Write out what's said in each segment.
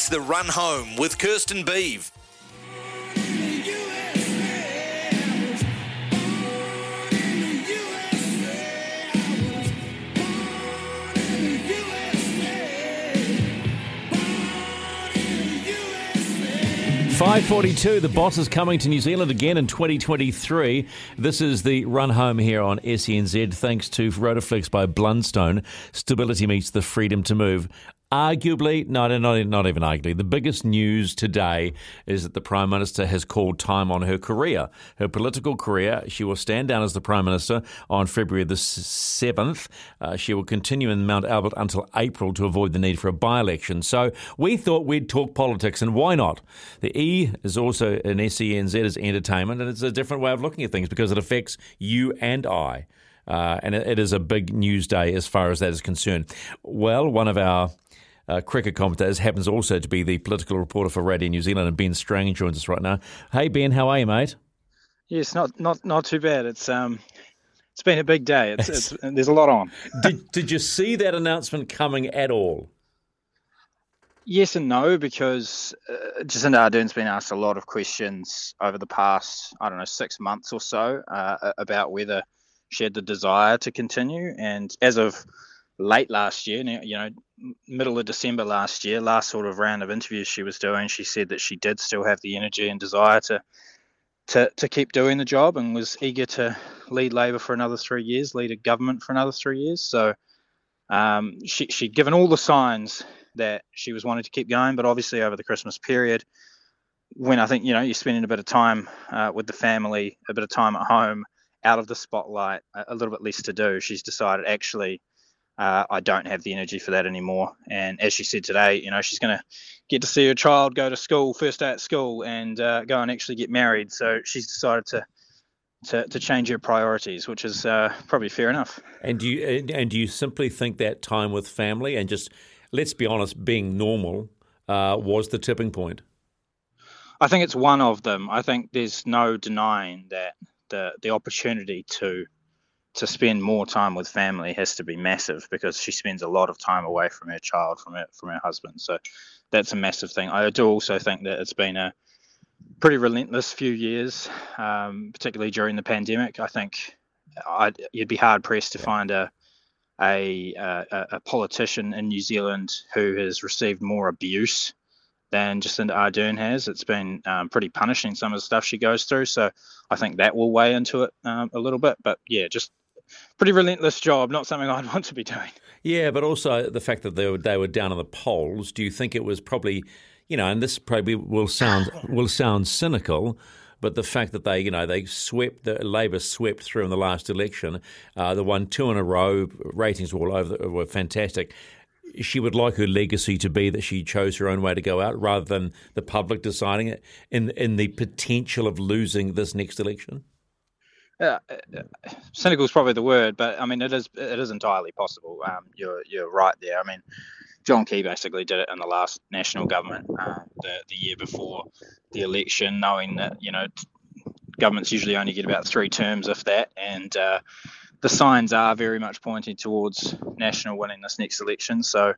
It's the run home with Kirsten Beeve. Five forty-two. The boss is coming to New Zealand again in 2023. This is the run home here on SENZ. Thanks to Rotaflex by Blundstone. Stability meets the freedom to move. Arguably, no, not, not even arguably, the biggest news today is that the Prime Minister has called time on her career, her political career. She will stand down as the Prime Minister on February the 7th. Uh, she will continue in Mount Albert until April to avoid the need for a by election. So we thought we'd talk politics, and why not? The E is also an SENZ as entertainment, and it's a different way of looking at things because it affects you and I. Uh, and it, it is a big news day as far as that is concerned. Well, one of our uh, cricket commentators, happens also to be the political reporter for Radio New Zealand, and Ben Strange joins us right now. Hey Ben, how are you, mate? Yes, not not not too bad. It's um, it's been a big day. It's, it's there's a lot on. did Did you see that announcement coming at all? Yes and no, because uh, Jacinda Ardern's been asked a lot of questions over the past, I don't know, six months or so uh, about whether she had the desire to continue. And as of late last year, you know, middle of December last year, last sort of round of interviews she was doing, she said that she did still have the energy and desire to to to keep doing the job and was eager to lead Labor for another three years, lead a government for another three years. So um, she she'd given all the signs that she was wanting to keep going, but obviously over the Christmas period, when I think you know you're spending a bit of time uh, with the family, a bit of time at home, out of the spotlight, a, a little bit less to do, she's decided actually uh, I don't have the energy for that anymore. And as she said today, you know, she's going to get to see her child go to school, first day at school, and uh, go and actually get married. So she's decided to to, to change her priorities, which is uh, probably fair enough. And do you and do you simply think that time with family and just let's be honest, being normal uh, was the tipping point? I think it's one of them. I think there's no denying that the the opportunity to to spend more time with family has to be massive because she spends a lot of time away from her child from her from her husband so that's a massive thing i do also think that it's been a pretty relentless few years um, particularly during the pandemic i think I'd, you'd be hard pressed to find a, a a, a politician in new zealand who has received more abuse than Jacinda Ardern has. It's been um, pretty punishing some of the stuff she goes through. So I think that will weigh into it um, a little bit. But yeah, just pretty relentless job, not something I'd want to be doing. Yeah, but also the fact that they were, they were down in the polls. Do you think it was probably, you know, and this probably will sound will sound cynical, but the fact that they, you know, they swept the Labor swept through in the last election, uh, the one two in a row, ratings were all over were fantastic. She would like her legacy to be that she chose her own way to go out, rather than the public deciding it. In in the potential of losing this next election. Uh, cynical is probably the word, but I mean it is it is entirely possible. Um, you're you're right there. I mean, John Key basically did it in the last national government, uh, the the year before the election, knowing that you know governments usually only get about three terms, if that, and uh, the signs are very much pointing towards national winning this next election. So.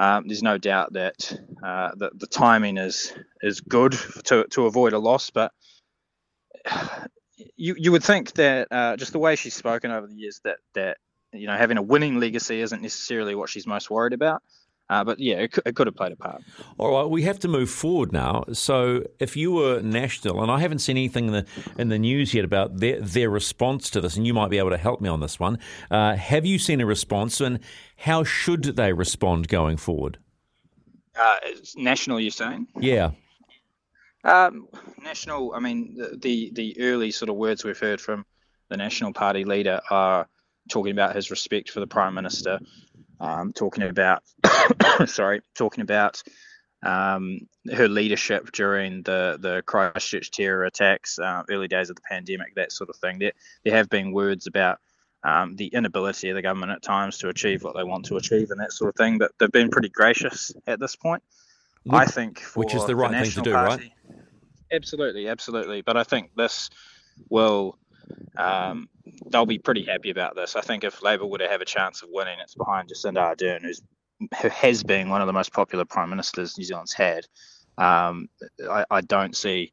Um, there's no doubt that uh, the, the timing is is good to, to avoid a loss, but you you would think that uh, just the way she's spoken over the years that that you know having a winning legacy isn't necessarily what she's most worried about. Uh, but yeah, it could, it could, have played a part. All right, we have to move forward now. So, if you were national, and I haven't seen anything in the in the news yet about their their response to this, and you might be able to help me on this one. Uh, have you seen a response, and how should they respond going forward? Uh, national, you're saying? Yeah. Um, national, I mean, the, the, the early sort of words we've heard from the National Party leader are talking about his respect for the Prime Minister, um, talking about, sorry, talking about um, her leadership during the the Christchurch terror attacks, uh, early days of the pandemic, that sort of thing. There there have been words about um, the inability of the government at times to achieve what they want to achieve and that sort of thing, but they've been pretty gracious at this point. I think which is the right the thing to do, Party, right? Absolutely, absolutely. But I think this will um, they'll be pretty happy about this. I think if Labour were to have a chance of winning, it's behind Jacinda Ardern, who's who has been one of the most popular prime ministers New Zealand's had. Um, I, I, don't see,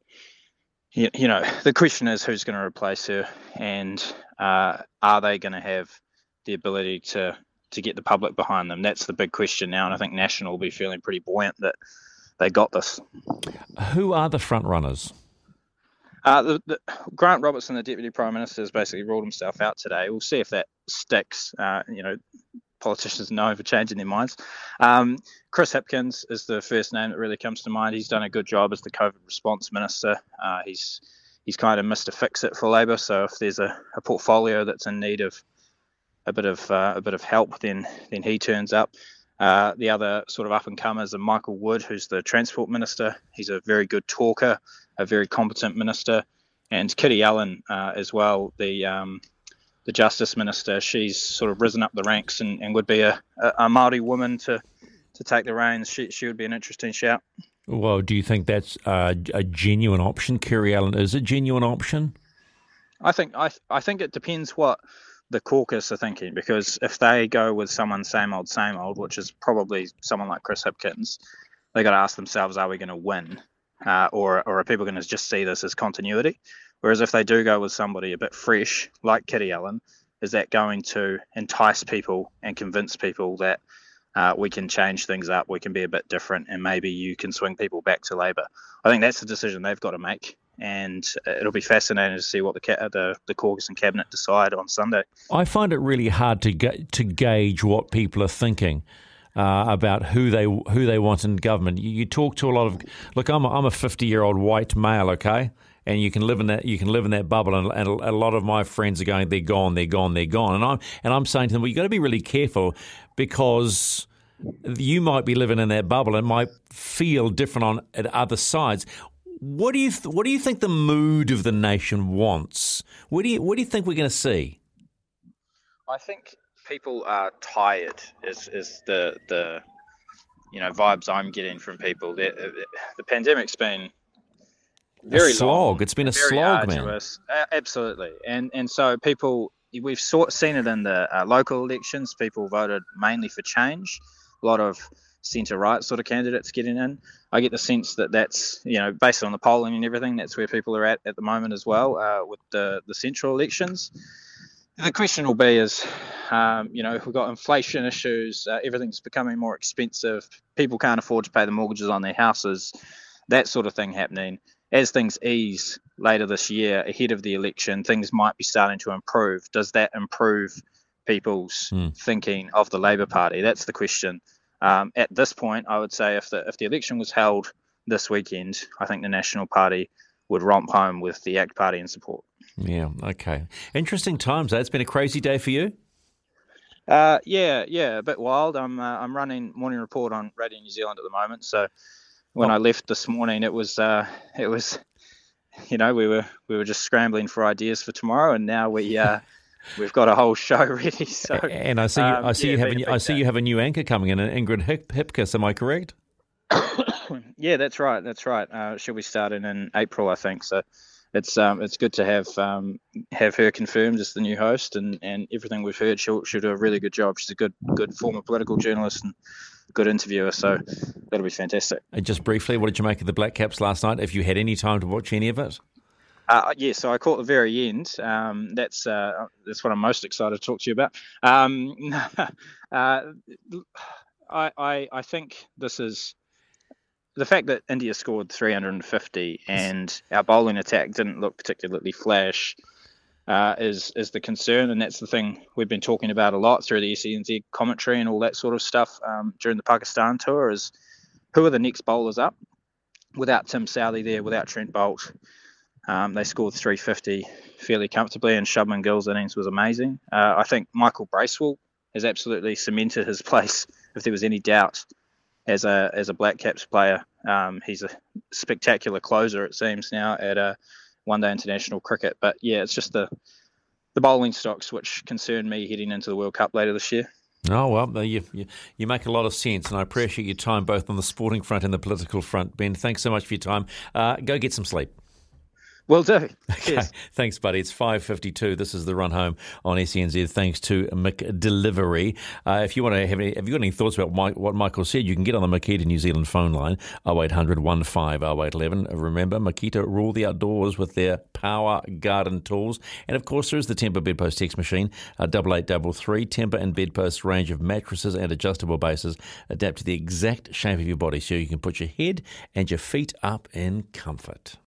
you, you, know, the question is who's going to replace her, and uh, are they going to have the ability to to get the public behind them? That's the big question now, and I think National will be feeling pretty buoyant that they got this. Who are the front runners? Uh, the, the, Grant Robertson, the Deputy Prime Minister, has basically ruled himself out today. We'll see if that sticks. Uh, you know, politicians know for changing their minds. Um, Chris Hipkins is the first name that really comes to mind. He's done a good job as the COVID response minister. Uh, he's he's kind of Mr. Fix It for Labor. So if there's a, a portfolio that's in need of a bit of uh, a bit of help, then then he turns up. Uh, the other sort of up and comers are Michael Wood, who's the transport minister. He's a very good talker a very competent minister, and Kiri Allen uh, as well, the um, the Justice Minister. She's sort of risen up the ranks and, and would be a, a Maori woman to to take the reins. She she would be an interesting shout. Well, do you think that's a, a genuine option? Kiri Allen? is a genuine option. I think I I think it depends what the caucus are thinking because if they go with someone same old same old, which is probably someone like Chris Hipkins, they got to ask themselves, are we going to win? uh, or or are people going to just see this as continuity? Whereas if they do go with somebody a bit fresh, like Kiri Allen, is that going to entice people and convince people that uh, we can change things up, we can be a bit different, and maybe you can swing people back to Labor? I think that's the decision they've got to make, and it'll be fascinating to see what the the, the caucus and cabinet decide on Sunday. I find it really hard to ga- to gauge what people are thinking uh, about who they who they want in government. You, you talk to a lot of look. I'm a, I'm a 50 year old white male, okay, and you can live in that you can live in that bubble. And, and a lot of my friends are going, they're gone, they're gone, they're gone. And I'm and I'm saying to them, well, you have got to be really careful because you might be living in that bubble and might feel different on at other sides. What do you th- what do you think the mood of the nation wants? What do you what do you think we're going to see? I think people are tired. Is is the the you know vibes I'm getting from people. The, the pandemic's been very a slog. Long, it's been a slog, arduous. man. absolutely, and and so people we've saw, seen it in the uh, local elections. People voted mainly for change. A lot of centre right sort of candidates getting in. I get the sense that that's you know based on the polling and everything. That's where people are at at the moment as well uh, with the the central elections the question will be is, um, you know, if we've got inflation issues, uh, everything's becoming more expensive, people can't afford to pay the mortgages on their houses, that sort of thing happening. As things ease later this year, ahead of the election, things might be starting to improve. Does that improve people's mm. thinking of the Labour Party? That's the question. Um, at this point, I would say if the if the election was held this weekend, I think the National Party would romp home with the ACT Party in support. Yeah. Okay. Interesting times. That's been a crazy day for you. Uh, yeah, yeah, a bit wild. I'm uh, I'm running morning report on Radio New Zealand at the moment. So when oh. I left this morning, it was uh, it was, you know, we were we were just scrambling for ideas for tomorrow, and now we uh, we've got a whole show ready. So and I see you, um, I see yeah, you have a, I see you have a new anchor coming in, Ingrid Hip- Hipkiss. Am I correct? yeah, that's right. That's right. Uh, she'll be starting in April, I think. So it's um, it's good to have um, have her confirmed as the new host, and, and everything we've heard, she'll she'll do a really good job. She's a good good former political journalist and good interviewer, so that'll be fantastic. And just briefly, what did you make of the Black Caps last night? If you had any time to watch any of it. Uh, yeah, so I caught the very end. Um, that's uh, that's what I'm most excited to talk to you about. Um, uh, I, I I think this is the fact that India scored 350 and our bowling attack didn't look particularly flash uh, is is the concern, and that's the thing we've been talking about a lot through the SENZ commentary and all that sort of stuff um, during the Pakistan tour. Is who are the next bowlers up? Without Tim Southee there, without Trent Boult, um, they scored 350 fairly comfortably, and Shubman Gill's innings was amazing. Uh, I think Michael Bracewell has absolutely cemented his place. If there was any doubt as a as a Black Caps player. Um, he's a spectacular closer, it seems now at a one day international cricket. But yeah, it's just the the bowling stocks which concern me heading into the World Cup later this year. Oh, well, you, you, you, make a lot of sense, and I appreciate your time both on the sporting front and the political front. Ben, thanks so much for your time. Uh, go get some sleep. Will do. Okay. Thanks, buddy. It's 5.52. This is the run home on SENZ. Thanks to McDelivery. Uh, if you want to have any, have you got any thoughts about Mike, what Michael said, you can get on the Makita New Zealand phone line, 0800 15 0811. Remember, Makita rule the outdoors with their power garden tools. And of course, there is the Tempur Bedpost text machine, uh, 8833. Tempur and Bedpost range of mattresses and adjustable bases adapt to the exact shape of your body so you can put your head and your feet up in comfort.